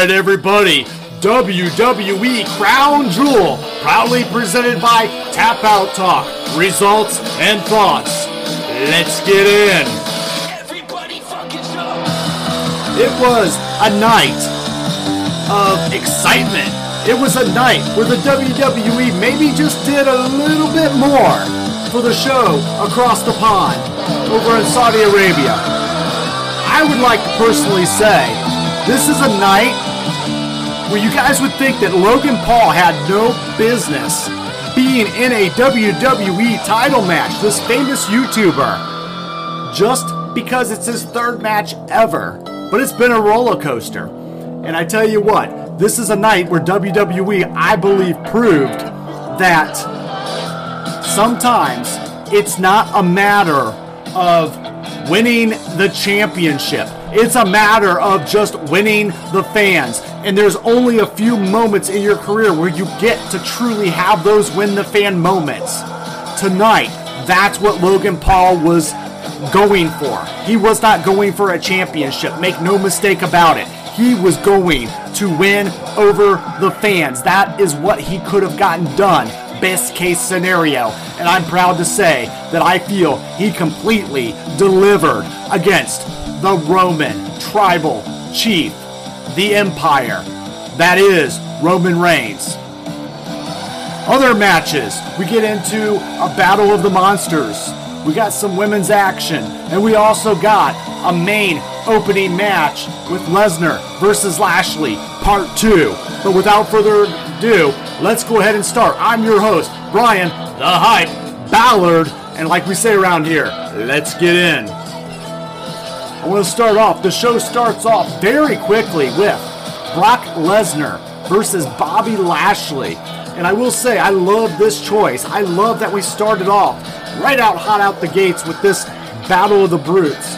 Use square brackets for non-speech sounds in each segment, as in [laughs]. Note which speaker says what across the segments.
Speaker 1: right, everybody. WWE Crown Jewel, proudly presented by Tap Out Talk, Results and Thoughts. Let's get in.
Speaker 2: Everybody fucking!
Speaker 1: It was a night of excitement. It was a night where the WWE maybe just did a little bit more for the show across the pond over in Saudi Arabia. I would like to personally say this is a night where you guys would think that Logan Paul had no business being in a WWE title match, this famous YouTuber, just because it's his third match ever. But it's been a roller coaster. And I tell you what, this is a night where WWE, I believe, proved that sometimes it's not a matter of winning the championship. It's a matter of just winning the fans. And there's only a few moments in your career where you get to truly have those win the fan moments. Tonight, that's what Logan Paul was going for. He was not going for a championship. Make no mistake about it. He was going to win over the fans. That is what he could have gotten done. Best case scenario. And I'm proud to say that I feel he completely delivered against the Roman tribal chief, the empire. That is Roman Reigns. Other matches, we get into a battle of the monsters. We got some women's action, and we also got a main opening match with Lesnar versus Lashley, part two. But without further ado, let's go ahead and start. I'm your host, Bryan, the Hype Ballard, and like we say around here, let's get in. I want to start off. The show starts off very quickly with Brock Lesnar versus Bobby Lashley. And I will say, I love this choice. I love that we started off right out hot out the gates with this Battle of the Brutes.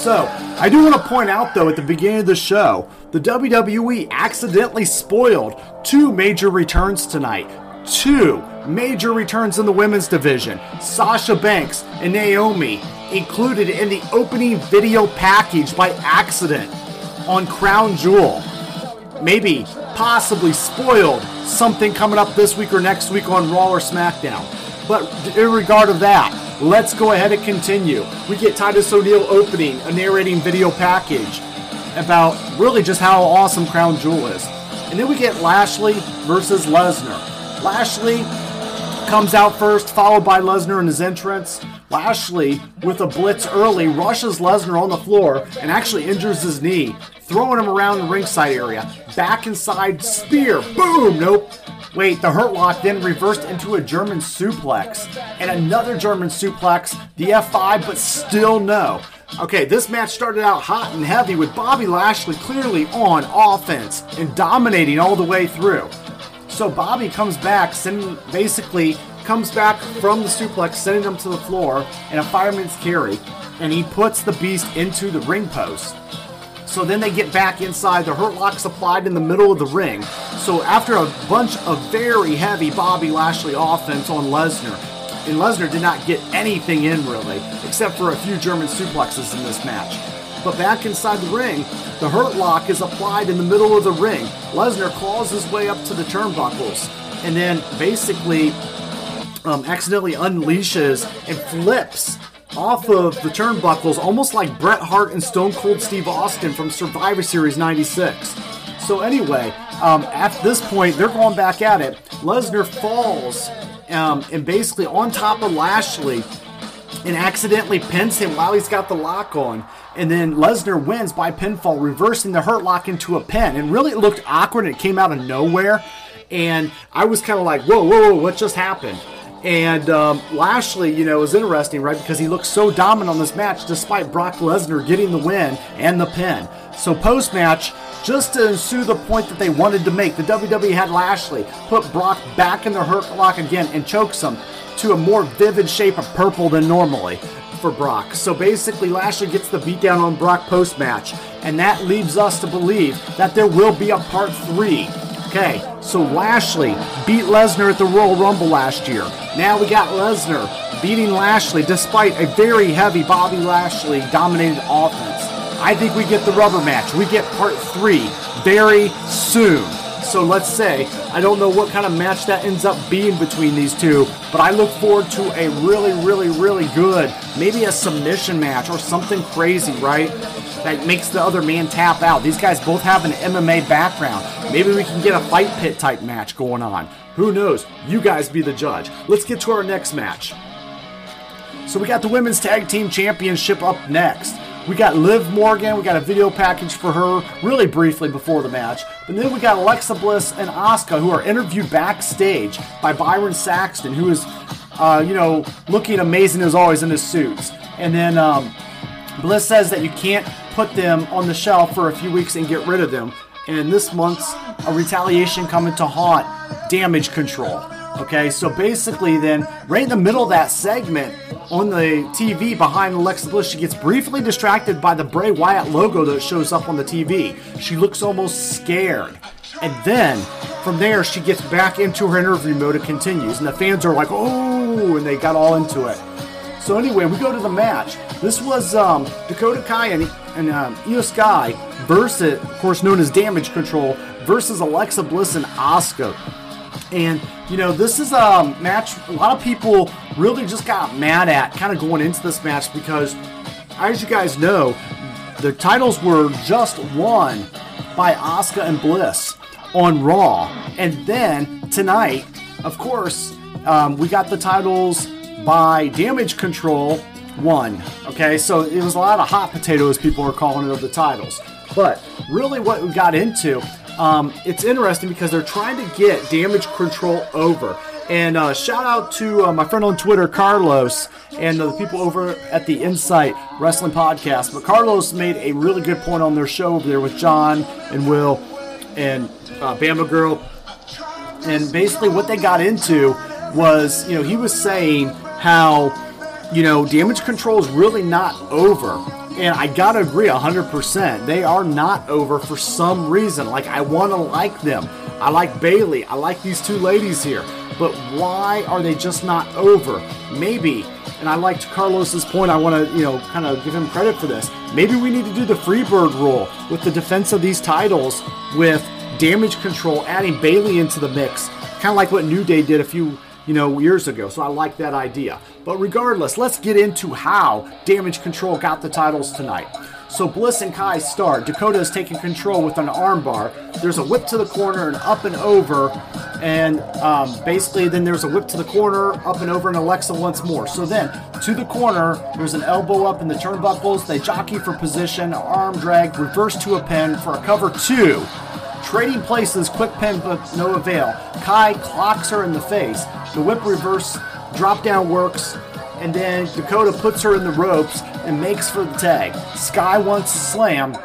Speaker 1: So, I do want to point out though at the beginning of the show, the WWE accidentally spoiled two major returns tonight. Two major returns in the women's division. Sasha Banks and Naomi included in the opening video package by accident on Crown Jewel. Maybe, possibly spoiled something coming up this week or next week on Raw or SmackDown. But in regard of that, let's go ahead and continue. We get Titus O'Neil opening a narrating video package about really just how awesome Crown Jewel is. And then we get Lashley versus Lesnar. Lashley comes out first, followed by Lesnar in his entrance. Lashley, with a blitz early, rushes Lesnar on the floor and actually injures his knee, throwing him around the ringside area. Back inside, spear, boom, nope. Wait, the Hurt Lock then reversed into a German suplex. And another German suplex, the F5, but still no. Okay, this match started out hot and heavy with Bobby Lashley clearly on offense and dominating all the way through. So Bobby comes back, sending basically comes back from the suplex, sending him to the floor in a fireman's carry, and he puts the beast into the ring post. So then they get back inside. The hurt lock's applied in the middle of the ring. So after a bunch of very heavy Bobby Lashley offense on Lesnar, and Lesnar did not get anything in really, except for a few German suplexes in this match. But back inside the ring, the hurt lock is applied in the middle of the ring. Lesnar claws his way up to the turnbuckles and then basically um, accidentally unleashes and flips off of the turnbuckles, almost like Bret Hart and Stone Cold Steve Austin from Survivor Series 96. So, anyway, um, at this point, they're going back at it. Lesnar falls um, and basically on top of Lashley and accidentally pins him while he's got the lock on. And then Lesnar wins by pinfall, reversing the hurt lock into a pin. And really, it looked awkward it came out of nowhere. And I was kind of like, whoa, whoa, whoa, what just happened? And um, Lashley, you know, was interesting, right? Because he looked so dominant on this match despite Brock Lesnar getting the win and the pin. So post match, just to ensue the point that they wanted to make, the WWE had Lashley put Brock back in the hurt lock again and chokes him to a more vivid shape of purple than normally for Brock. So basically, Lashley gets the beatdown on Brock post match, and that leaves us to believe that there will be a part three. Okay, so Lashley beat Lesnar at the Royal Rumble last year. Now we got Lesnar beating Lashley despite a very heavy Bobby Lashley dominated offense. I think we get the rubber match. We get part three very soon. So let's say, I don't know what kind of match that ends up being between these two, but I look forward to a really, really, really good, maybe a submission match or something crazy, right? That makes the other man tap out. These guys both have an MMA background. Maybe we can get a fight pit type match going on. Who knows? You guys be the judge. Let's get to our next match. So we got the Women's Tag Team Championship up next. We got Liv Morgan, we got a video package for her really briefly before the match. But then we got Alexa Bliss and Asuka who are interviewed backstage by Byron Saxton, who is, uh, you know, looking amazing as always in his suits. And then um, Bliss says that you can't put them on the shelf for a few weeks and get rid of them. And this month's a retaliation coming to haunt damage control. Okay, so basically, then, right in the middle of that segment on the TV behind Alexa Bliss, she gets briefly distracted by the Bray Wyatt logo that shows up on the TV. She looks almost scared. And then, from there, she gets back into her interview mode and continues. And the fans are like, oh, and they got all into it. So, anyway, we go to the match. This was um, Dakota Kai and, and um, IYO Sky versus, of course, known as Damage Control, versus Alexa Bliss and Asuka. And, you know, this is a match a lot of people really just got mad at kind of going into this match because, as you guys know, the titles were just won by Asuka and Bliss on Raw. And then tonight, of course, um, we got the titles by Damage Control won. Okay, so it was a lot of hot potatoes, people are calling it, of the titles. But really, what we got into um, it's interesting because they're trying to get damage control over. And uh, shout out to uh, my friend on Twitter, Carlos, and the people over at the Insight Wrestling Podcast. But Carlos made a really good point on their show over there with John and Will and uh, Bama Girl. And basically, what they got into was, you know, he was saying how, you know, damage control is really not over and I gotta agree 100%. They are not over for some reason. Like, I wanna like them. I like Bayley. I like these two ladies here. But why are they just not over? Maybe, and I liked Carlos's point, I wanna, you know, kind of give him credit for this. Maybe we need to do the Freebird rule with the defense of these titles with damage control, adding Bayley into the mix. Kind of like what New Day did a few you know, years ago. So I like that idea. But regardless, let's get into how Damage Control got the titles tonight. So Bliss and Kai start. Dakota is taking control with an armbar. There's a whip to the corner and up and over. And um, basically, then there's a whip to the corner, up and over, and Alexa once more. So then, to the corner, there's an elbow up in the turnbuckles. They jockey for position, arm drag, reverse to a pin for a cover two. Trading places, quick pin, but no avail. Kai clocks her in the face. The whip reverse drop down works, and then Dakota puts her in the ropes and makes for the tag. Sky wants to slam.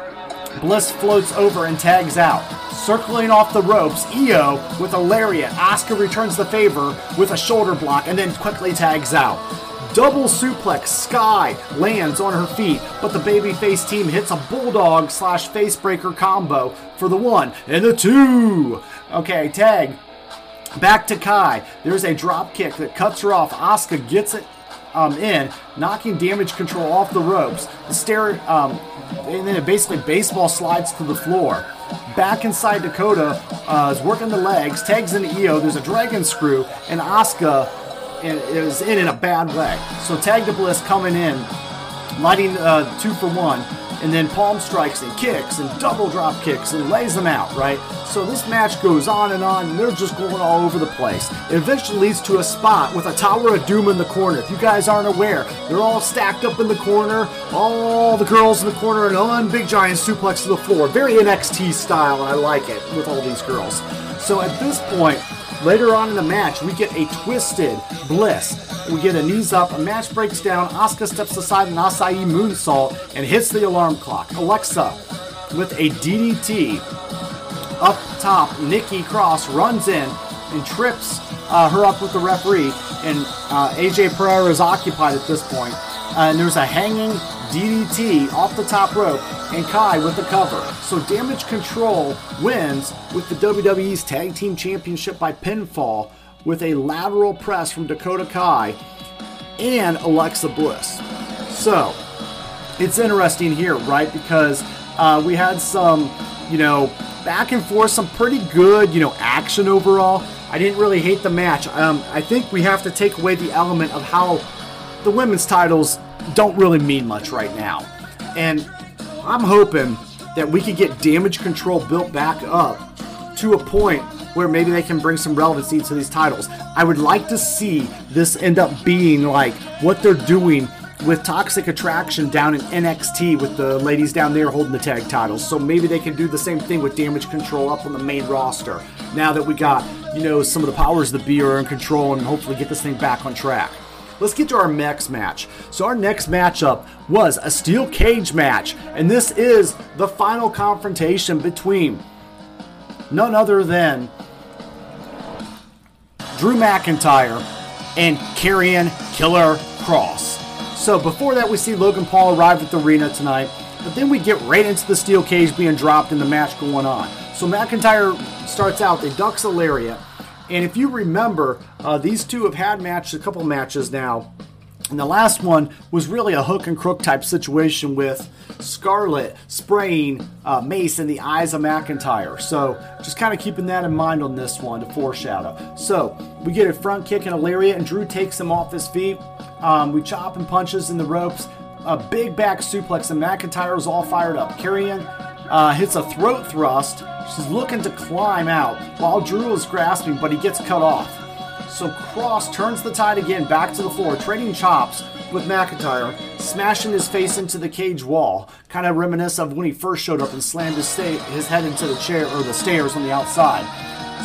Speaker 1: Bliss floats over and tags out. Circling off the ropes, IYO with a lariat. Asuka returns the favor with a shoulder block and then quickly tags out. Double suplex, Sky lands on her feet, but the babyface team hits a bulldog slash facebreaker combo for the one and the two. Okay, tag. Back to Kai. There's a drop kick that cuts her off. Asuka gets it um, in, knocking damage control off the ropes. The stair, um, and then it basically baseball slides to the floor. Back inside Dakota uh, is working the legs, tags into IYO. There's a dragon screw, and Asuka is in in a bad way. So tag to Bliss coming in, lighting uh, two for one, and then palm strikes and kicks and double drop kicks and lays them out, right? So this match goes on and on, and they're just going all over the place. It eventually leads to a spot with a Tower of Doom in the corner. If you guys aren't aware, they're all stacked up in the corner, all the girls in the corner, and one big giant suplex to the floor. Very NXT style, and I like it with all these girls. So at this point, Later on in the match, we get a twisted bliss. We get a knees up, a match breaks down, Asuka steps aside an Asai moonsault and hits the alarm clock. Alexa with a DDT up top. Nikki Cross runs in and trips uh, her up with the referee, and uh, AJ Pereira is occupied at this point. Uh, and there's a hanging DDT off the top rope, and Kai with the cover. So Damage Control wins with the WWE's Tag Team Championship by pinfall with a lateral press from Dakota Kai and Alexa Bliss. So it's interesting here, right? Because uh, we had some, you know, back and forth, some pretty good, you know, action overall. I didn't really hate the match. Um, I think we have to take away the element of how the women's titles don't really mean much right now. And I'm hoping that we could get damage control built back up to a point where maybe they can bring some relevancy to these titles. I would like to see this end up being like what they're doing with Toxic Attraction down in NXT with the ladies down there holding the tag titles. So maybe they can do the same thing with Damage Control up on the main roster. Now that we got, you know, some of the powers that be are in control and hopefully get this thing back on track. Let's get to our next match. So our next matchup was a steel cage match, and this is the final confrontation between none other than Drew McIntyre and Karrion Killer Kross. So before that, we see Logan Paul arrive at the arena tonight, but then we get right into the steel cage being dropped and the match going on. So McIntyre starts out, they ducks a lariat, and if you remember, uh, these two have had matches, a couple matches now. And the last one was really a hook and crook type situation with Scarlett spraying uh, mace in the eyes of McIntyre. So just kind of keeping that in mind on this one to foreshadow. So we get a front kick and a lariat, and Drew takes him off his feet. Um, we chop and punches in the ropes. A big back suplex, and McIntyre is all fired up. Karrion uh, hits a throat thrust. She's looking to climb out while Drew is grasping, but he gets cut off. So Kross turns the tide again back to the floor, trading chops with McIntyre, smashing his face into the cage wall, kind of reminiscent of when he first showed up and slammed his, sta- his head into the chair or the stairs on the outside.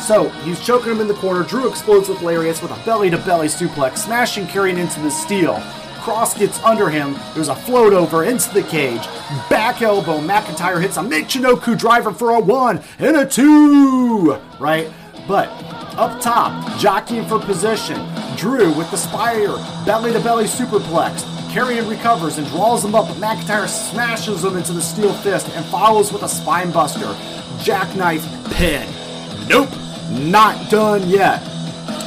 Speaker 1: So he's choking him in the corner. Drew explodes with lariats with a belly to belly suplex, smashing Karrion into the steel. Kross gets under him. There's a float over into the cage. Back elbow. McIntyre hits a Michinoku driver for a one and a two. Right? But up top, jockeying for position. Drew with the spire, belly to belly superplex. Karrion recovers and draws him up, but McIntyre smashes him into the steel fist and follows with a spine buster. Jackknife pin. Nope, not done yet.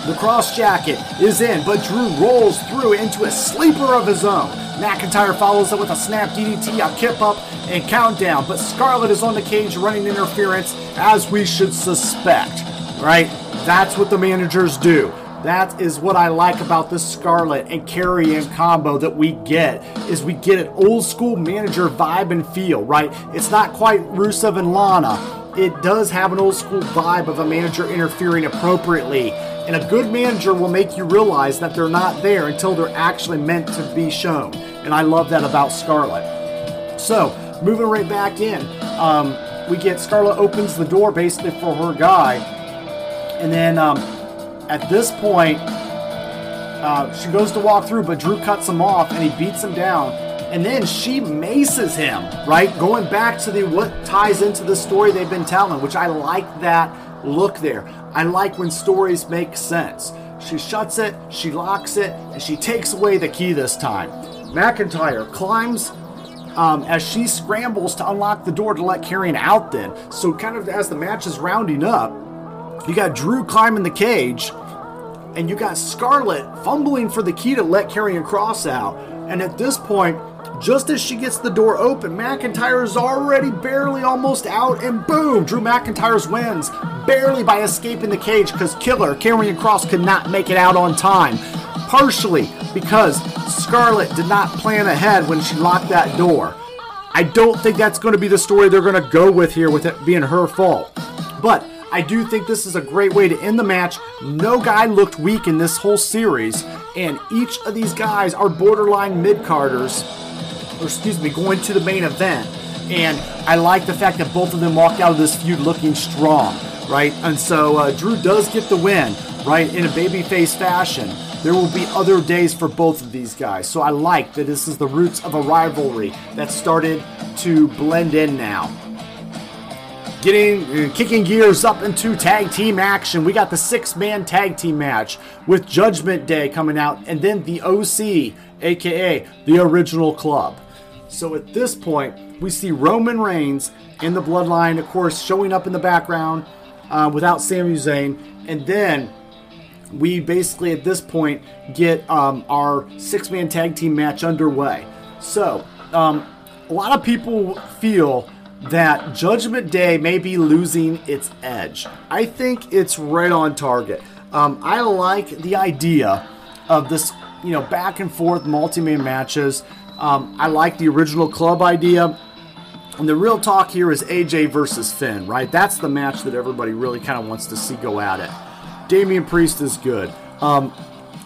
Speaker 1: The Kross Jacket is in, but Drew rolls through into a sleeper of his own. McIntyre follows up with a snap DDT, a kip up, and countdown. But Scarlett is on the cage running interference, as we should suspect. Right? That's what the managers do. That is what I like about this Scarlett and Karrion combo that we get is we get an old school manager vibe and feel, right? It's not quite Rusev and Lana. It does have an old school vibe of a manager interfering appropriately. And a good manager will make you realize that they're not there until they're actually meant to be shown. And I love that about Scarlett. So, moving right back in, um, we get Scarlett opens the door basically for her guy. And then um, at this point, uh, she goes to walk through, but Drew cuts him off and he beats him down. And then she maces him, right? Going back to the what ties into the story they've been telling, which I like that look there. I like when stories make sense. She shuts it, she locks it, and she takes away the key this time. McIntyre climbs um, as she scrambles to unlock the door to let Karrion out then. So, kind of as the match is rounding up, you got Drew climbing the cage, and you got Scarlett fumbling for the key to let Karrion Kross out. And at this point, just as she gets the door open, McIntyre is already barely almost out, and boom, Drew McIntyre's wins barely by escaping the cage because Killer Karrion Kross, could not make it out on time. Partially because Scarlett did not plan ahead when she locked that door. I don't think that's going to be the story they're going to go with here, with it being her fault. But I do think this is a great way to end the match. No guy looked weak in this whole series, and each of these guys are borderline mid carders, or excuse me, going to the main event. And I like the fact that both of them walked out of this feud looking strong, right? And so uh, Drew does get the win, right, in a babyface fashion. There will be other days for both of these guys. So I like that this is the roots of a rivalry that started to blend in now getting uh, kicking gears up into tag team action. We got the six man tag team match with Judgment Day coming out, and then the OC, aka the original club. So at this point, we see Roman Reigns in the Bloodline, of course, showing up in the background uh, without Sami Zayn, and then we basically at this point get um, our six man tag team match underway. So um, a lot of people feel that Judgment Day may be losing its edge. I think it's right on target. Um, I like the idea of this, you know, back and forth multi-man matches. Um, I like the original club idea. And the real talk here is AJ versus Finn, right? That's the match that everybody really kind of wants to see go at it. Damian Priest is good. Um,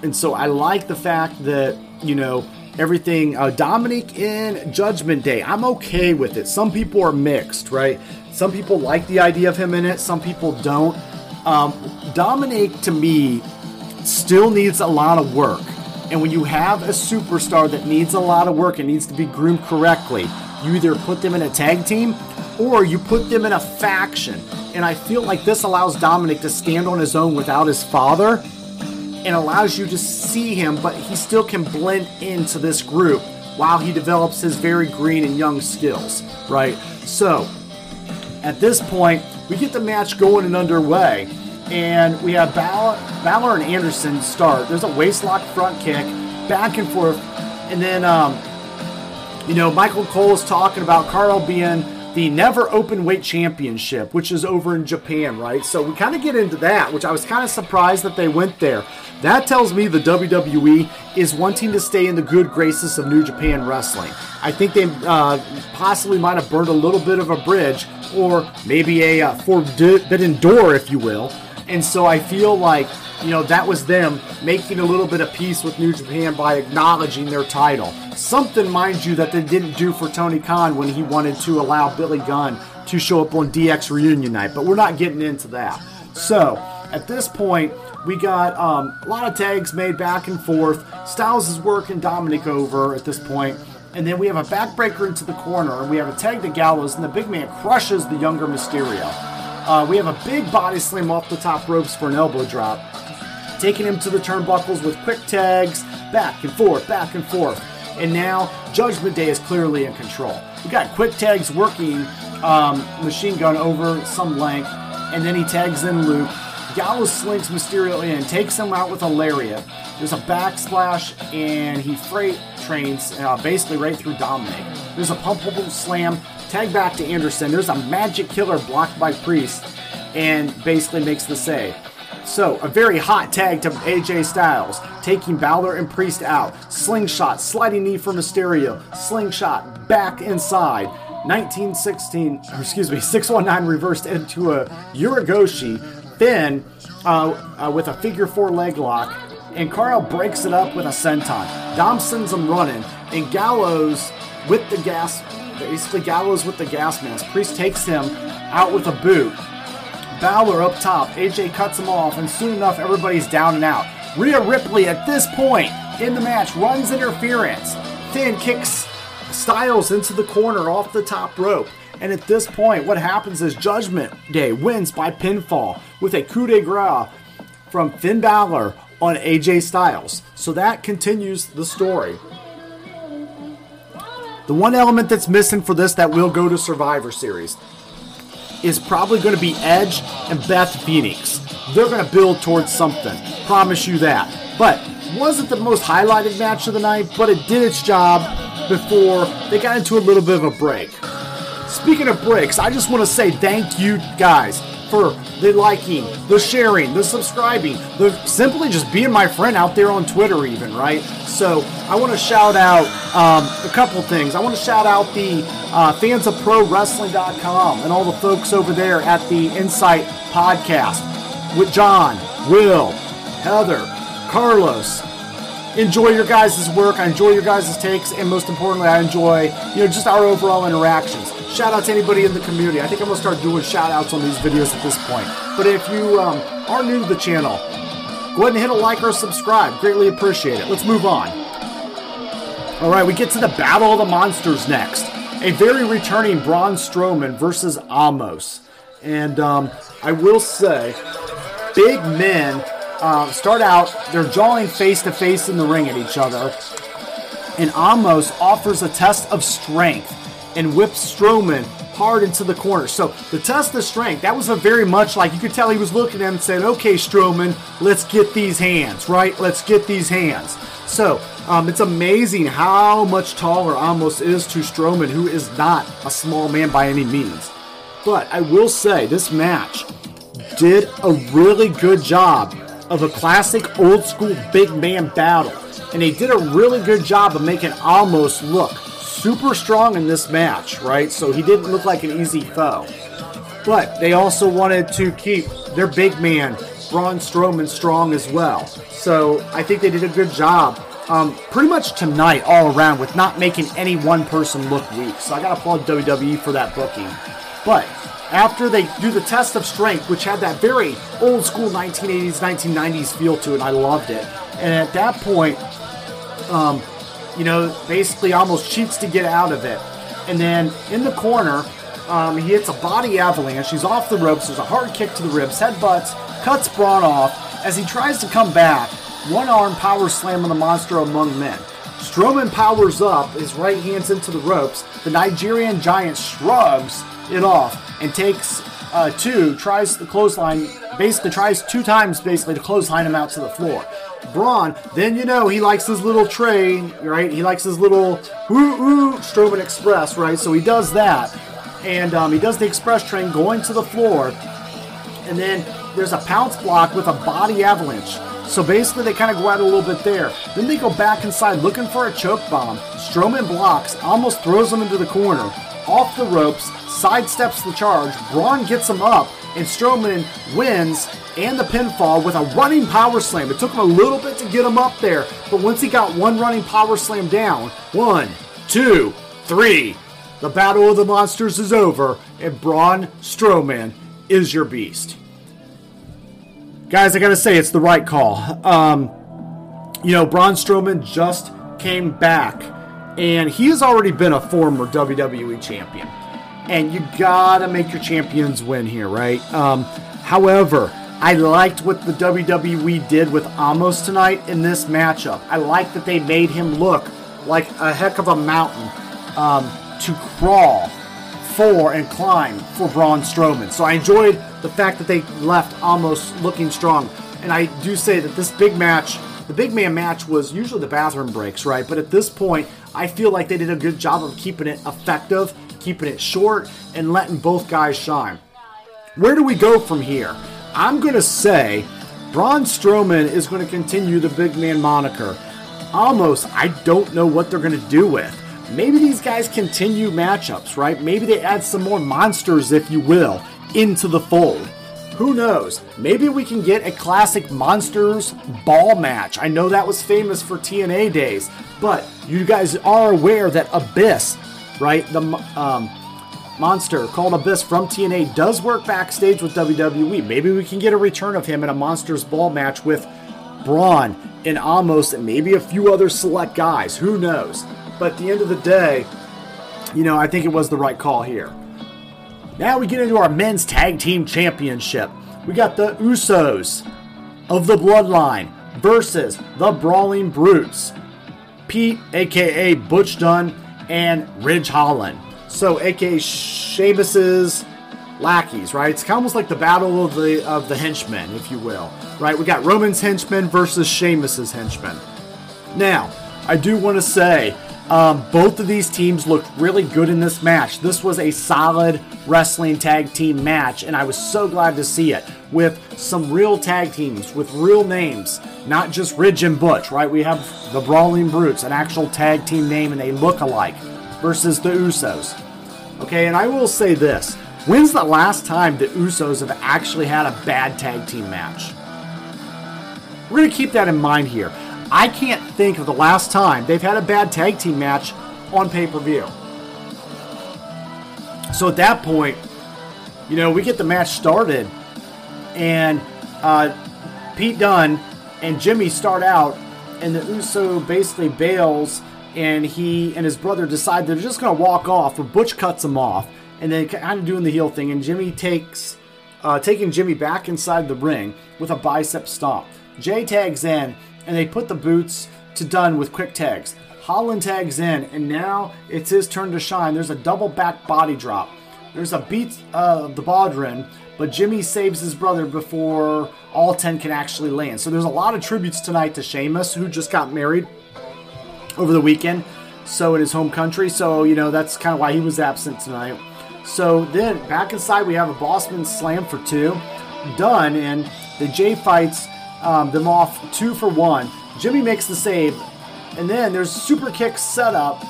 Speaker 1: and so I like the fact that, you know, everything. Uh, Dominic in Judgment Day. I'm okay with it. Some people are mixed, right? Some people like the idea of him in it, some people don't. Um, Dominic, to me, still needs a lot of work. And when you have a superstar that needs a lot of work and needs to be groomed correctly, you either put them in a tag team or you put them in a faction. And I feel like this allows Dominic to stand on his own without his father and allows you to see him, but he still can blend into this group while he develops his very green and young skills, right? So, at this point, we get the match going and underway, and we have Balor, and Anderson start. There's a waistlock front kick, back and forth, and then, um, you know, Michael Cole is talking about Karl being the NEVER Openweight Championship, which is over in Japan, right? So we kind of get into that, which I was kind of surprised that they went there. That tells me the WWE is wanting to stay in the good graces of New Japan Wrestling. I think they uh, possibly might have burned a little bit of a bridge, or maybe a uh, forbidden door, if you will. And so I feel like, you know, that was them making a little bit of peace with New Japan by acknowledging their title. Something, mind you, that they didn't do for Tony Khan when he wanted to allow Billy Gunn to show up on DX Reunion Night, but we're not getting into that. So, at this point, we got um, a lot of tags made back and forth. Styles is working Dominic over at this point. And then we have a backbreaker into the corner, and we have a tag to Gallows, and the big man crushes the younger Mysterio. Uh, we have a big body slam off the top ropes for an elbow drop, taking him to the turnbuckles with quick tags, back and forth, back and forth. And now Judgment Day is clearly in control. We got quick tags working um, Machine Gun over some length, and then he tags in Luke. Gallows slinks Mysterio in, takes him out with a lariat. There's a backsplash, and he freight trains uh, basically right through Dominic. There's a pumphandle slam, tag back to Anderson. There's a magic killer blocked by Priest, and basically makes the save. So, a very hot tag to AJ Styles, taking Balor and Priest out. Slingshot, sliding knee for Mysterio. Slingshot, back inside. 1916, or excuse me, [laughs] 619 reversed into a Uranage. Finn uh, uh, with a figure four leg lock, and Karl breaks it up with a senton. Dom sends him running, and Gallows with the gas, basically Gallows with the gas mask. Priest takes him out with a boot. Balor up top. AJ cuts him off, and soon enough, everybody's down and out. Rhea Ripley at this point in the match runs interference. Finn kicks Styles into the corner off the top rope. And at this point, what happens is Judgment Day wins by pinfall with a coup de grace from Finn Balor on AJ Styles. So that continues the story. The one element that's missing for this that will go to Survivor Series is probably going to be Edge and Beth Phoenix. They're going to build towards something. Promise you that. But wasn't the most highlighted match of the night, but it did its job before they got into a little bit of a break. Speaking of breaks, I just want to say thank you guys for the liking, the sharing, the subscribing, the simply just being my friend out there on Twitter, even, right? So I want to shout out um, a couple things. I want to shout out the uh, fans of ProWrestling.com and all the folks over there at the Insight Podcast with John, Will, Heather, Carlos. Enjoy your guys' work. I enjoy your guys' takes, and most importantly, I enjoy you know just our overall interactions. Shout out to anybody in the community. I think I'm gonna start doing shout outs on these videos at this point. But if you um, are new to the channel, go ahead and hit a like or subscribe. Greatly appreciate it. Let's move on. All right, we get to the Battle of the Monsters next. A very returning Braun Strowman versus Omos. And um, I will say, big men uh, start out, they're jawing face to face in the ring at each other. And Omos offers a test of strength and whips Strowman hard into the corner. So the test of strength, that was a very much like you could tell he was looking at him and saying, okay, Strowman, let's get these hands, right? Let's get these hands. So Um, it's amazing how much taller Omos is to Strowman, who is not a small man by any means. But I will say, this match did a really good job of a classic old school big man battle. And they did a really good job of making Omos look super strong in this match, right? So he didn't look like an easy foe. But they also wanted to keep their big man, Braun Strowman, strong as well. So I think they did a good job um, pretty much tonight all around with not making any one person look weak. So I got to applaud WWE for that booking. But after they do the test of strength, which had that very old school 1980s, 1990s feel to it, I loved it. And at that point, um, you know, basically almost cheats to get out of it. And then in the corner, um, he hits a body avalanche. He's off the ropes. There's a hard kick to the ribs, headbutts, cuts Braun off. As he tries to come back, one arm power slam on the monster among men. Strowman powers up, his right hand's into the ropes. The Nigerian giant shrugs it off and takes uh, two, tries the clothesline, basically tries two times basically to clothesline him out to the floor. Braun, then you know he likes his little train, right? He likes his little woo woo Strowman Express, right? So he does that. And um, he does the express train going to the floor. And then there's a pounce block with a body avalanche. So basically, they kind of go out a little bit there. Then they go back inside looking for a choke bomb. Strowman blocks, almost throws him into the corner. Off the ropes, sidesteps the charge. Braun gets him up, and Strowman wins and the pinfall with a running power slam. It took him a little bit to get him up there, but once he got one running power slam down, one, two, three, the battle of the monsters is over, and Braun Strowman is your beast. Guys, I gotta say, it's the right call. Um, you know, Braun Strowman just came back, and he has already been a former WWE champion. And you gotta make your champions win here, right? Um, however, I liked what the WWE did with Omos tonight in this matchup. I like that they made him look like a heck of a mountain um, to crawl for and climb for Braun Strowman. So I enjoyed the fact that they left Omos looking strong. And I do say that this big match, the big man match, was usually the bathroom breaks, right? But at this point, I feel like they did a good job of keeping it effective, keeping it short, and letting both guys shine. Where do we go from here? I'm going to say Braun Strowman is going to continue the big man moniker. Almost, I don't know what they're going to do with. Maybe these guys continue matchups, right? Maybe they add some more monsters, if you will, into the fold. Who knows? Maybe we can get a classic Monsters ball match. I know that was famous for TNA days, but you guys are aware that Abyss, right? The um, monster called Abyss from TNA does work backstage with WWE. Maybe we can get a return of him in a Monsters ball match with Braun and Omos and maybe a few other select guys. Who knows? But at the end of the day, you know, I think it was the right call here. Now we get into our men's tag team championship. We got the Usos of the Bloodline versus the Brawling Brutes. Pete, aka Butch Dunne, and Ridge Holland. So, aka Sheamus's lackeys, right? It's kind of almost like the battle of the of the henchmen, if you will, right? We got Roman's henchmen versus Sheamus's henchmen. Now, I do want to say um, both of these teams looked really good in this match. This was a solid wrestling tag team match, and I was so glad to see it with some real tag teams with real names, not just Ridge and Butch, right? We have the Brawling Brutes, an actual tag team name, and they look alike, versus the Usos. Okay, and I will say this when's the last time the Usos have actually had a bad tag team match? We're going to keep that in mind here. I can't think of the last time they've had a bad tag team match on pay per view. So at that point, you know, we get the match started, and uh, Pete Dunne and Jimmy start out, and the Uso basically bails, and he and his brother decide they're just to walk off, but Butch cuts him off, and then kind of doing the heel thing, and Jimmy takes. Uh, taking Jimmy back inside the ring with a bicep stomp. Jey tags in, and they put the boots to Dunne with quick tags. Holland tags in, and now it's his turn to shine. There's a double back body drop. There's a beat of the Bodhrán, but Jimmy saves his brother before all 10 can actually land. So there's a lot of tributes tonight to Sheamus, who just got married. Over the weekend, so in his home country. So, you know, that's kind of why he was absent tonight. So then back inside, we have a Bossman slam for two. Dunne, and the J fights um, them off two for one. Jimmy makes the save, and then there's super kick set up,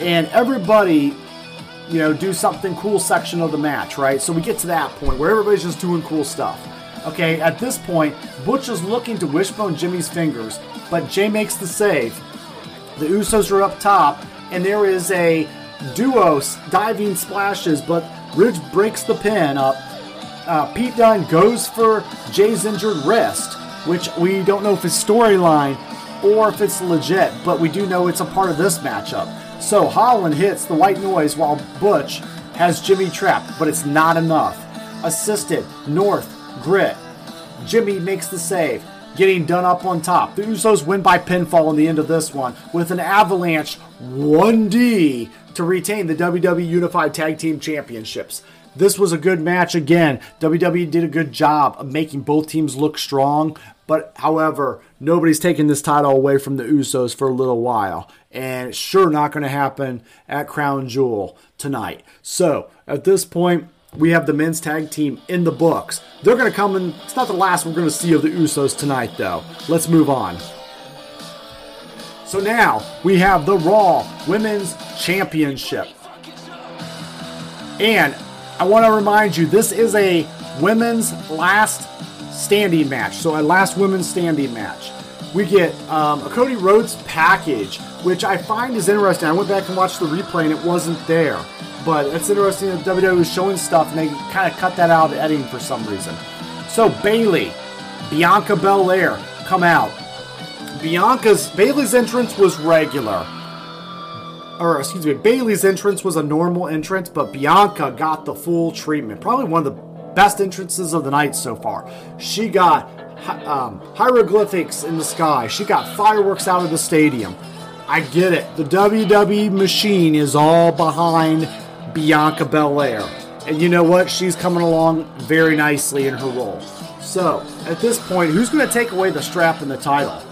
Speaker 1: and everybody, you know, do something cool section of the match, right? So we get to that point where everybody's just doing cool stuff. Okay, at this point, Butch is looking to wishbone Jimmy's fingers, but Jey makes the save. The Usos are up top, and there is a duo diving splashes, but Ridge breaks the pin up. Uh, Pete Dunne goes for Jey's injured wrist, which we don't know if it's storyline or if it's legit, but we do know it's a part of this matchup. So Holland hits the white noise while Butch has Jimmy trapped, but it's not enough. Assisted, North, Grit. Jimmy makes the save, getting done up on top. The Usos win by pinfall in the end of this one with an avalanche 1D to retain the WWE Unified Tag Team Championships. This was a good match again. WWE did a good job of making both teams look strong, but however, nobody's taking this title away from the Usos for a little while. And it's sure not going to happen at Crown Jewel tonight. So, at this point, we have the men's tag team in the books. They're going to come in. It's not the last we're going to see of the Usos tonight, though. Let's move on. So now we have the Raw Women's Championship. And I want to remind you, this is a women's last standing match. So, a last women's standing match. We get um, a Cody Rhodes package, which I find is interesting. I went back and watched the replay and it wasn't there. But it's interesting that WWE was showing stuff and they kind of cut that out of the editing for some reason. So, Bayley, Bianca Belair come out. Bianca's Bayley's entrance was regular or excuse me, Bayley's entrance was a normal entrance, but Bianca got the full treatment. Probably one of the best entrances of the night so far. She got um, hieroglyphics in the sky. She got fireworks out of the stadium. I get it. The WWE machine is all behind Bianca Belair. And you know what? She's coming along very nicely in her role. So, at this point, who's going to take away the strap and the title?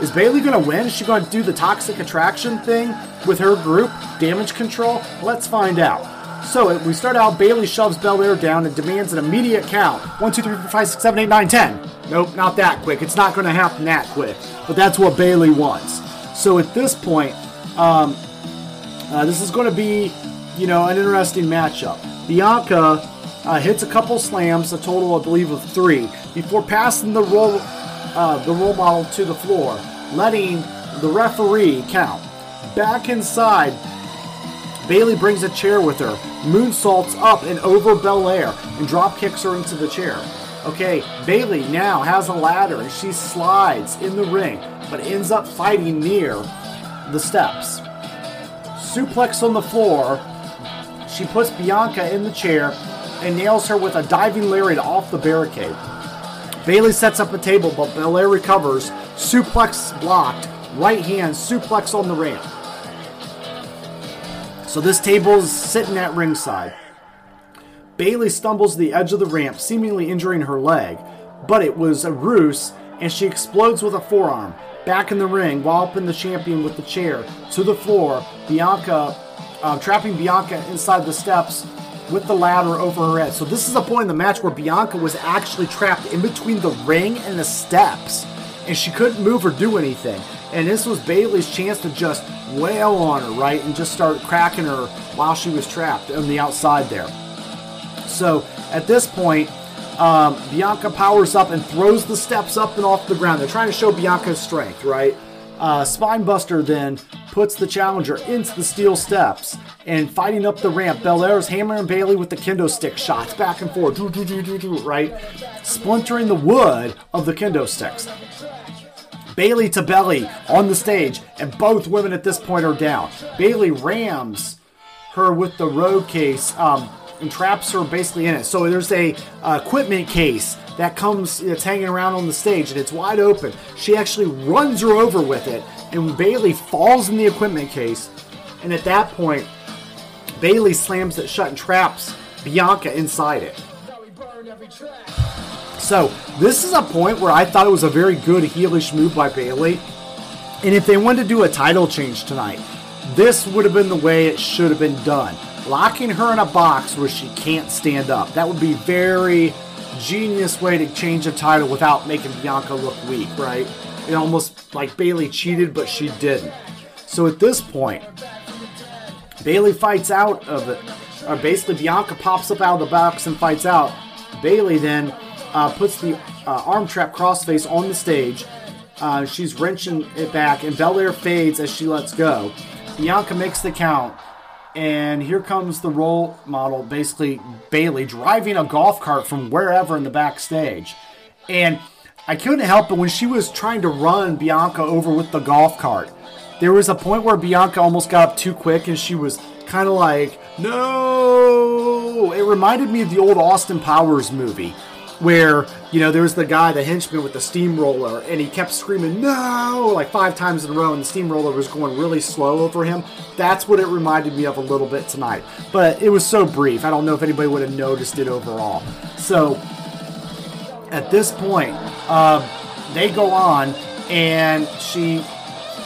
Speaker 1: Is Bayley going to win? Is she going to do the toxic attraction thing with her group, damage control? Let's find out. So we start out. Bayley shoves Belair down and demands an immediate count. One, two, three, four, five, six, seven, eight, nine, ten. Nope, not that quick. It's not going to happen that quick. But that's what Bayley wants. So at this point, um, uh, this is going to be, you know, an interesting matchup. Bianca uh, hits a couple slams, a total, I believe, of three, before passing the role, uh, the role model to the floor letting the referee count. Back inside, Bayley brings a chair with her, moonsaults up and over Belair, and drop kicks her into the chair. Okay, Bayley now has a ladder and she slides in the ring, but ends up fighting near the steps. Suplex on the floor, she puts Bianca in the chair and nails her with a diving lariat off the barricade. Bayley sets up a table, but Belair recovers. Suplex blocked. Right hand suplex on the ramp. So this table is sitting at ringside. Bayley stumbles the edge of the ramp, seemingly injuring her leg, but it was a ruse, and she explodes with a forearm. Back in the ring, walloping the champion with the chair to the floor. Bianca, uh, trapping Bianca inside the steps with the ladder over her head. So this is a point in the match where Bianca was actually trapped in between the ring and the steps, and she couldn't move or do anything. And this was Bayley's chance to just wail on her, right, and just start cracking her while she was trapped on the outside there. So at this point, um, Bianca powers up and throws the steps up and off the ground. They're trying to show Bianca's strength, right? Uh, Spinebuster then puts the challenger into the steel steps and fighting up the ramp. Belair's hammering Bayley with the kendo stick shots back and forth, right? Splintering the wood of the kendo sticks. Bayley to belly on the stage, and both women at this point are down. Bayley rams her with the road case um, and traps her basically in it. So there's a uh, equipment case that comes, it's hanging around on the stage, and it's wide open. She actually runs her over with it, and Bayley falls in the equipment case. And at that point, Bayley slams it shut and traps Bianca inside it. So this is a point where I thought it was a very good heelish move by Bayley. And if they wanted to do a title change tonight, this would have been the way it should have been done. Locking her in a box where she can't stand up. That would be very genius way to change a title without making Bianca look weak, right? It almost like Bayley cheated, but she didn't. So at this point, Bayley fights out of it. Or basically, Bianca pops up out of the box and fights out. Bayley then uh, puts the uh, arm trap crossface on the stage. Uh, she's wrenching it back, and Belair fades as she lets go. Bianca makes the count, and here comes the role model, basically Bayley driving a golf cart from wherever in the backstage. And I couldn't help it when she was trying to run Bianca over with the golf cart. There was a point where Bianca almost got up too quick, and she was kind of like, no. It reminded me of the old Austin Powers movie where, you know, there was the guy, the henchman with the steamroller, and he kept screaming, no, like five times in a row, and the steamroller was going really slow over him. That's what it reminded me of a little bit tonight. But it was so brief. I don't know if anybody would have noticed it overall. So, at this point, uh, they go on, and she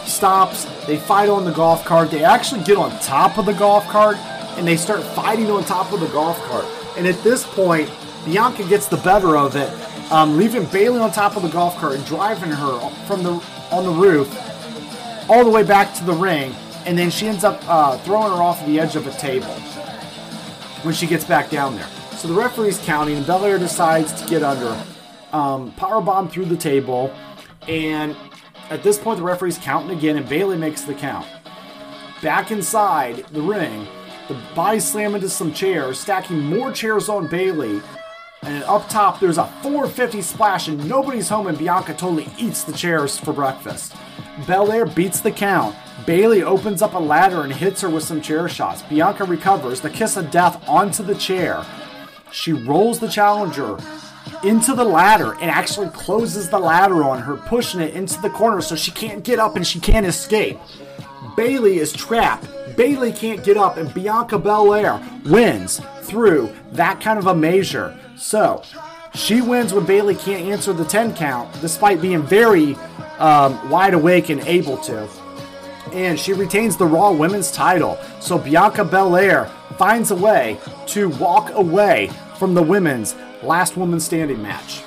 Speaker 1: stops. They fight on the golf cart. They actually get on top of the golf cart and they start fighting on top of the golf cart. And at this point, Bianca gets the better of it, um, leaving Bayley on top of the golf cart and driving her from the on the roof all the way back to the ring. And then she ends up uh, throwing her off the edge of a table when she gets back down there. So the referee's counting, and Belair decides to get under, um, powerbomb through the table, and at this point, the referee's counting again, and Bayley makes the count. Back inside the ring, the body slam into some chairs, stacking more chairs on Bayley. And up top, there's a 450 splash, and nobody's home, and Bianca totally eats the chairs for breakfast. Belair beats the count. Bayley opens up a ladder and hits her with some chair shots. Bianca recovers, the kiss of death onto the chair. She rolls the challenger into the ladder and actually closes the ladder on her, pushing it into the corner so she can't get up and she can't escape. Bayley is trapped. Bayley can't get up, and Bianca Belair wins through that kind of a measure. So, she wins when Bayley can't answer the 10 count, despite being very um, wide awake and able to. And she retains the Raw Women's title. So, Bianca Belair finds a way to walk away from the women's last woman standing match.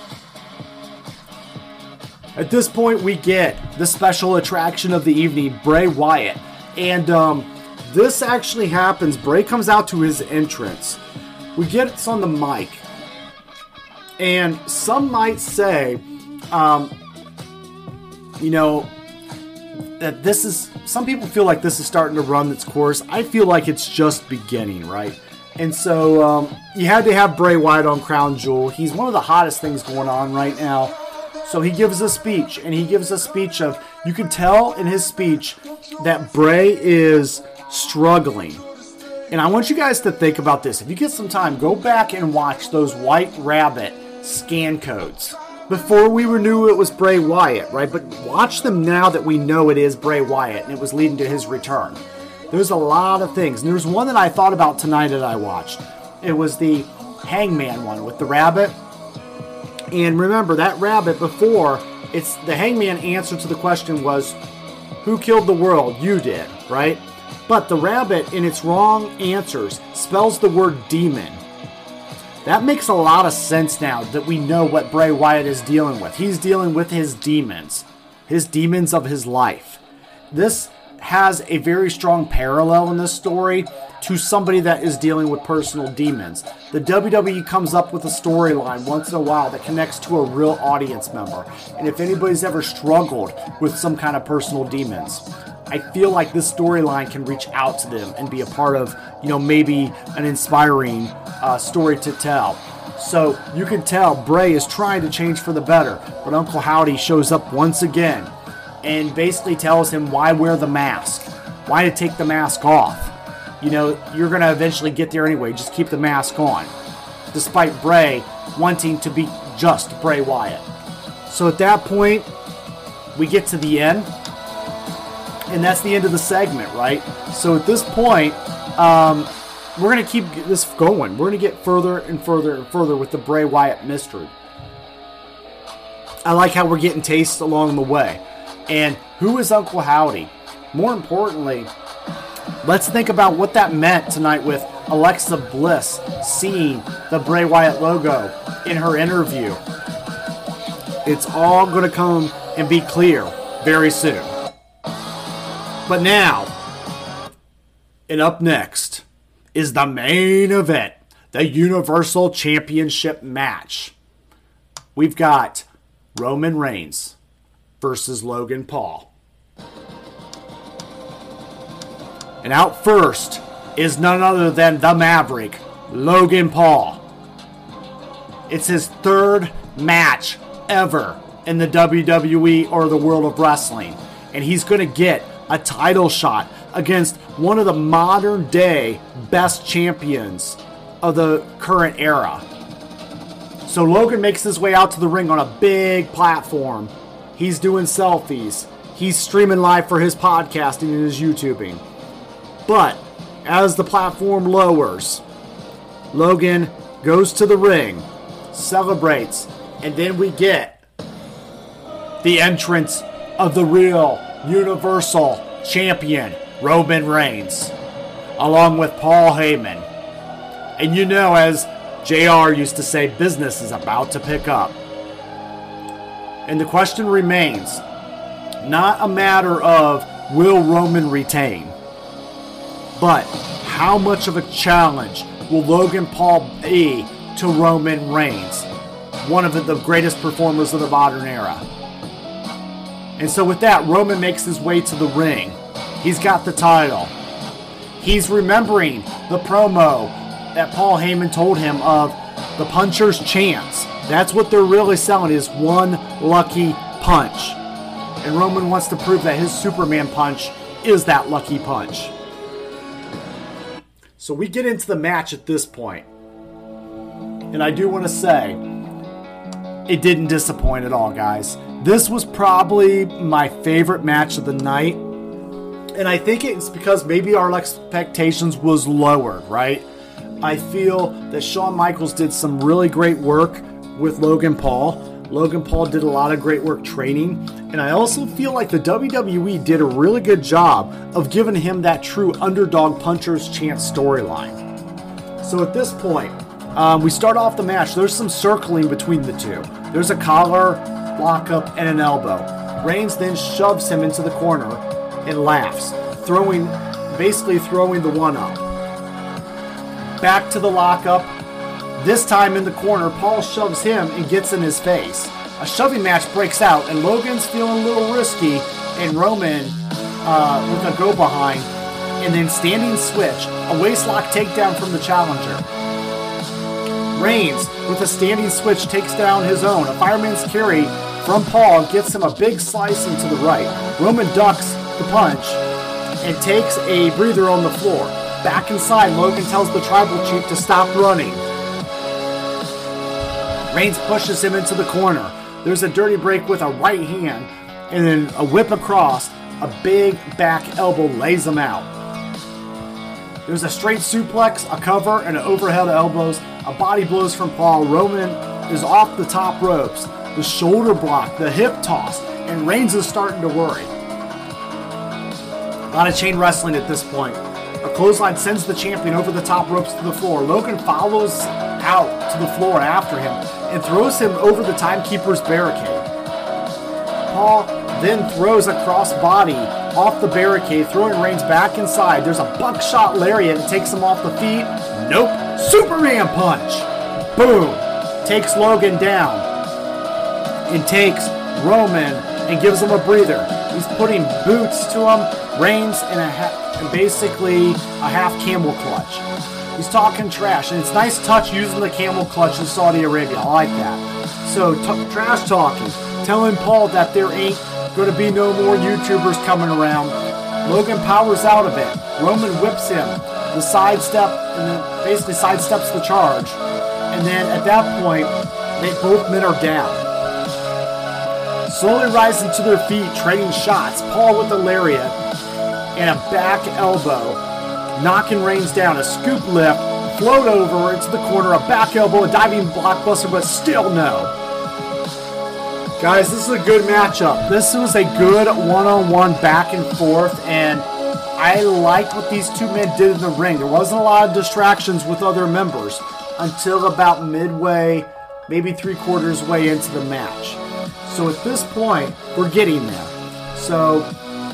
Speaker 1: At this point, we get the special attraction of the evening, Bray Wyatt. And um, this actually happens. Bray comes out to his entrance. We get it on the mic. And some might say, um, you know, that this is, some people feel like this is starting to run its course. I feel like it's just beginning, right? And so um, you had to have Bray Wyatt on Crown Jewel. He's one of the hottest things going on right now. So he gives a speech, and he gives a speech of, you can tell in his speech that Bray is struggling. And I want you guys to think about this. If you get some time, go back and watch those White Rabbit scan codes. Before we knew it was Bray Wyatt, right? But watch them now that we know it is Bray Wyatt and it was leading to his return. There's a lot of things. And there's one that I thought about tonight that I watched. It was the Hangman one with the rabbit. And remember, that rabbit before, it's the Hangman answer to the question was, Who killed the world? You did, right? But the rabbit, in its wrong answers, spells the word demon. That makes a lot of sense now that we know what Bray Wyatt is dealing with. He's dealing with his demons, his demons of his life. This has a very strong parallel in this story to somebody that is dealing with personal demons. The WWE comes up with a storyline once in a while that connects to a real audience member. And if anybody's ever struggled with some kind of personal demons, I feel like this storyline can reach out to them and be a part of, you know, maybe an inspiring uh, story to tell. So you can tell Bray is trying to change for the better, but Uncle Howdy shows up once again and basically tells him why wear the mask, why to take the mask off. You know, you're going to eventually get there anyway, just keep the mask on. Despite Bray wanting to be just Bray Wyatt. So at that point, we get to the end, and that's the end of the segment, right? So at this point, um, we're going to keep this going. We're going to get further and further and further with the Bray Wyatt mystery. I like how we're getting tastes along the way. And who is Uncle Howdy? More importantly, let's think about what that meant tonight with Alexa Bliss seeing the Bray Wyatt logo in her interview. It's all going to come and be clear very soon. But now, and up next is the main event the Universal Championship match. We've got Roman Reigns versus Logan Paul. And out first is none other than the Maverick, Logan Paul. It's his third match ever in the WWE or the world of wrestling. And he's going to get a title shot against one of the modern day best champions of the current era. So Logan makes his way out to the ring on a big platform. He's doing selfies. He's streaming live for his podcasting and his YouTubing. But as the platform lowers, Logan goes to the ring, celebrates, and then we get the entrance of the real Universal Champion, Roman Reigns, along with Paul Heyman. And you know, as JR used to say, business is about to pick up. And the question remains not a matter of will Roman retain, but how much of a challenge will Logan Paul be to Roman Reigns, one of the greatest performers of the modern era? And so, with that, Roman makes his way to the ring. He's got the title. He's remembering the promo that Paul Heyman told him of the puncher's chance. That's what they're really selling is one lucky punch. And Roman wants to prove that his Superman punch is that lucky punch. So we get into the match at this point. And I do want to say, it didn't disappoint at all, guys. This was probably my favorite match of the night. And I think it's because maybe our expectations was lowered, right? I feel that Shawn Michaels did some really great work with Logan Paul. Logan Paul did a lot of great work training. And I also feel like the WWE did a really good job of giving him that true underdog puncher's chance storyline. So at this point, um, we start off the match. There's some circling between the two. There's a collar, lockup, and an elbow. Reigns then shoves him into the corner and laughs, throwing, basically throwing the one up. Back to the lockup. This time in the corner, Paul shoves him and gets in his face. A shoving match breaks out, and Logan's feeling a little risky, and Roman uh, with a go behind, and then standing switch, a waistlock takedown from the challenger. Reigns, with a standing switch, takes down his own. A fireman's carry from Paul gets him a big slice into the right. Roman ducks the punch and takes a breather on the floor. Back inside, Logan tells the tribal chief to stop running. Reigns pushes him into the corner. There's a dirty break with a right hand, and then a whip across. A big back elbow lays him out. There's a straight suplex, a cover, and an overhead elbows. A body blows from Paul. Roman is off the top ropes. The shoulder block, the hip toss, and Reigns is starting to worry. A lot of chain wrestling at this point. A clothesline sends the champion over the top ropes to the floor. Logan follows out to the floor after him and throws him over the timekeeper's barricade. Paul then throws a crossbody off the barricade, throwing Reigns back inside. There's a buckshot lariat that takes him off the feet. Nope. Superman punch. Boom. Takes Logan down. And takes Roman and gives him a breather. He's putting boots to him, Reigns, and, a ha- and basically a half camel clutch. He's talking trash, and it's nice touch using the camel clutch in Saudi Arabia. I like that. So t- trash talking, telling Paul that there ain't to be no more YouTubers coming around. Logan powers out of it. Roman whips him. The sidestep, and then basically sidesteps the charge. And then at that point, they both men are down. Slowly rising to their feet, trading shots. Paul with the lariat and a back elbow, knocking Reigns down. A scoop lift, float over into the corner, a back elbow, a diving blockbuster, but still no. Guys, this is a good matchup. This was a good one-on-one back and forth, and I like what these two men did in the ring. There wasn't a lot of distractions with other members until about midway, maybe three quarters way into the match. So at this point, we're getting there. So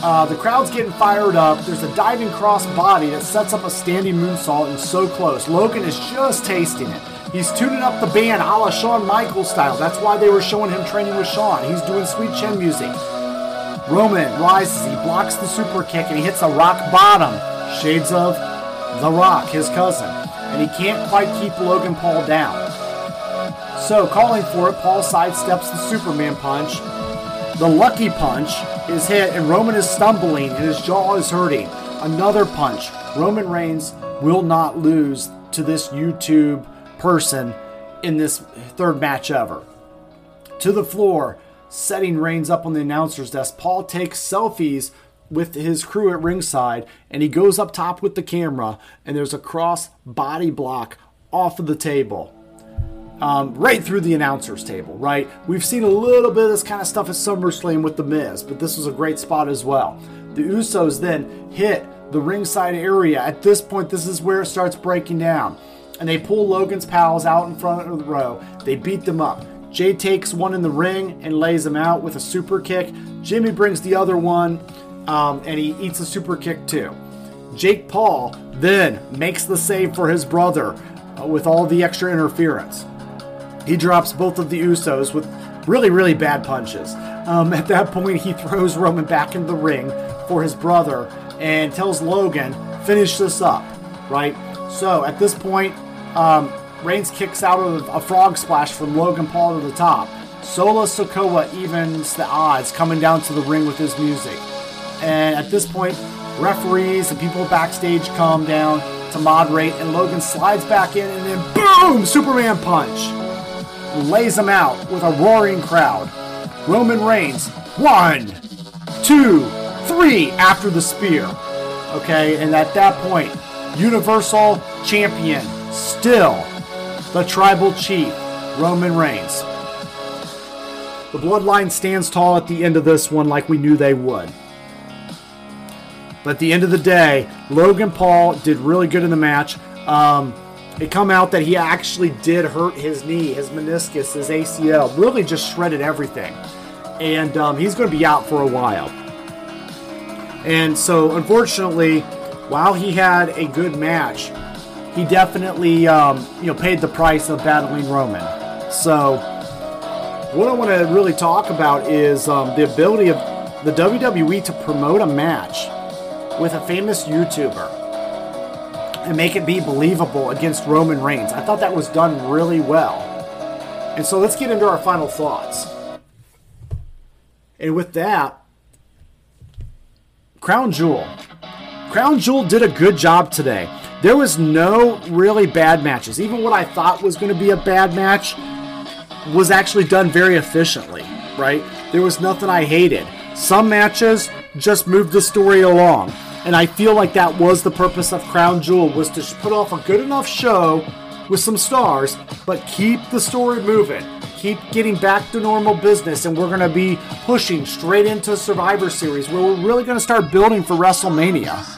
Speaker 1: uh, the crowd's getting fired up. There's a diving cross body that sets up a standing moonsault and so close. Logan is just tasting it. He's tuning up the band a la Shawn Michaels style. That's why they were showing him training with Shawn. He's doing sweet chin music. Roman rises, he blocks the super kick, and he hits a rock bottom. Shades of The Rock, his cousin. And he can't quite keep Logan Paul down. So, calling for it, Paul sidesteps the Superman punch. The lucky punch is hit, and Roman is stumbling, and his jaw is hurting. Another punch. Roman Reigns will not lose to this YouTube person in this third match ever. To the floor, setting Reigns up on the announcer's desk. Paul takes selfies with his crew at ringside and he goes up top with the camera and there's a cross body block off of the table. Um, right through the announcer's table, right? We've seen a little bit of this kind of stuff at SummerSlam with The Miz, but this was a great spot as well. The Usos then hit the ringside area. At this point, this is where it starts breaking down and they pull Logan's pals out in front of the row. They beat them up. Jey takes one in the ring and lays him out with a super kick. Jimmy brings the other one um, and he eats a super kick too. Jake Paul then makes the save for his brother uh, with all the extra interference. He drops both of the Usos with really, really bad punches. Um, [laughs] at that point, he throws Roman back in the ring for his brother and tells Logan, finish this up, right? So at this point, um, Reigns kicks out of a frog splash from Logan Paul to the top. Solo Sikoa evens the odds coming down to the ring with his music. And at this point, referees and people backstage calm down to moderate, and Logan slides back in, and then boom! Superman punch! Lays him out with a roaring crowd. Roman Reigns, one, two, three after the spear. Okay, and at that point, Universal Champion still the tribal chief, Roman Reigns. The bloodline stands tall at the end of this one like we knew they would. But at the end of the day, Logan Paul did really good in the match. Um, it come out that he actually did hurt his knee, his meniscus, his ACL, really just shredded everything. And um, he's going to be out for a while. And so, unfortunately, while he had a good match, he definitely um, you know paid the price of battling Roman. So what I want to really talk about is um, the ability of the WWE to promote a match with a famous YouTuber and make it be believable against Roman Reigns. I thought that was done really well. And so let's get into our final thoughts. And with that, Crown Jewel. Crown Jewel did a good job today. There was no really bad matches. Even what I thought was going to be a bad match was actually done very efficiently, right? There was nothing I hated. Some matches just moved the story along. And I feel like that was the purpose of Crown Jewel was to put off a good enough show with some stars, but keep the story moving. Keep getting back to normal business, and we're going to be pushing straight into Survivor Series, where we're really going to start building for WrestleMania.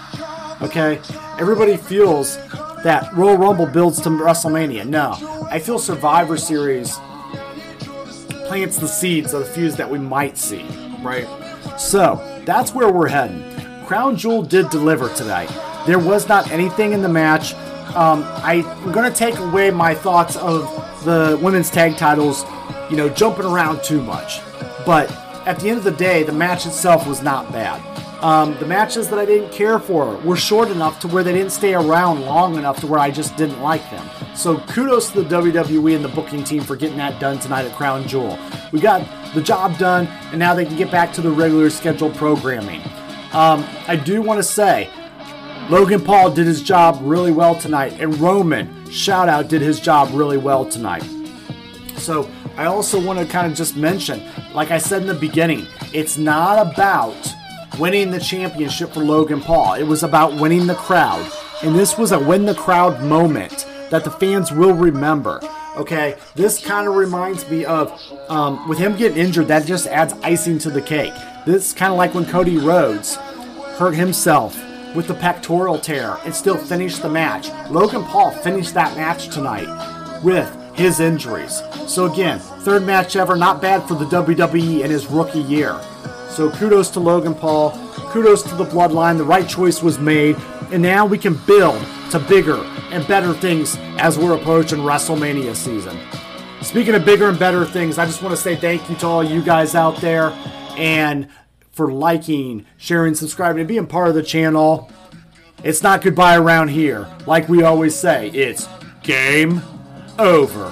Speaker 1: Okay? Everybody feels that Royal Rumble builds to WrestleMania. No. I feel Survivor Series plants the seeds of the feuds that we might see, right? So, that's where we're heading. Crown Jewel did deliver tonight. There was not anything in the match. Um, I, I'm going to take away my thoughts of the women's tag titles, you know, jumping around too much. But at the end of the day, the match itself was not bad. Um, the matches that I didn't care for were short enough to where they didn't stay around long enough to where I just didn't like them. So kudos to the WWE and the booking team for getting that done tonight at Crown Jewel. We got the job done, and now they can get back to the regular scheduled programming. Um, I do want to say, Logan Paul did his job really well tonight, and Roman, shout out, did his job really well tonight. So I also want to kind of just mention, like I said in the beginning, it's not about winning the championship for Logan Paul. It was about winning the crowd. And this was a win the crowd moment that the fans will remember. Okay, this kind of reminds me of um, with him getting injured, that just adds icing to the cake. This is kind of like when Cody Rhodes hurt himself with the pectoral tear and still finished the match. Logan Paul finished that match tonight with his injuries. So again, third match ever, not bad for the WWE in his rookie year. So kudos to Logan Paul, kudos to the bloodline. The right choice was made, and now we can build to bigger and better things as we're approaching WrestleMania season. Speaking of bigger and better things, I just want to say thank you to all you guys out there and for liking, sharing, subscribing, and being part of the channel. It's not goodbye around here. Like we always say, it's game over.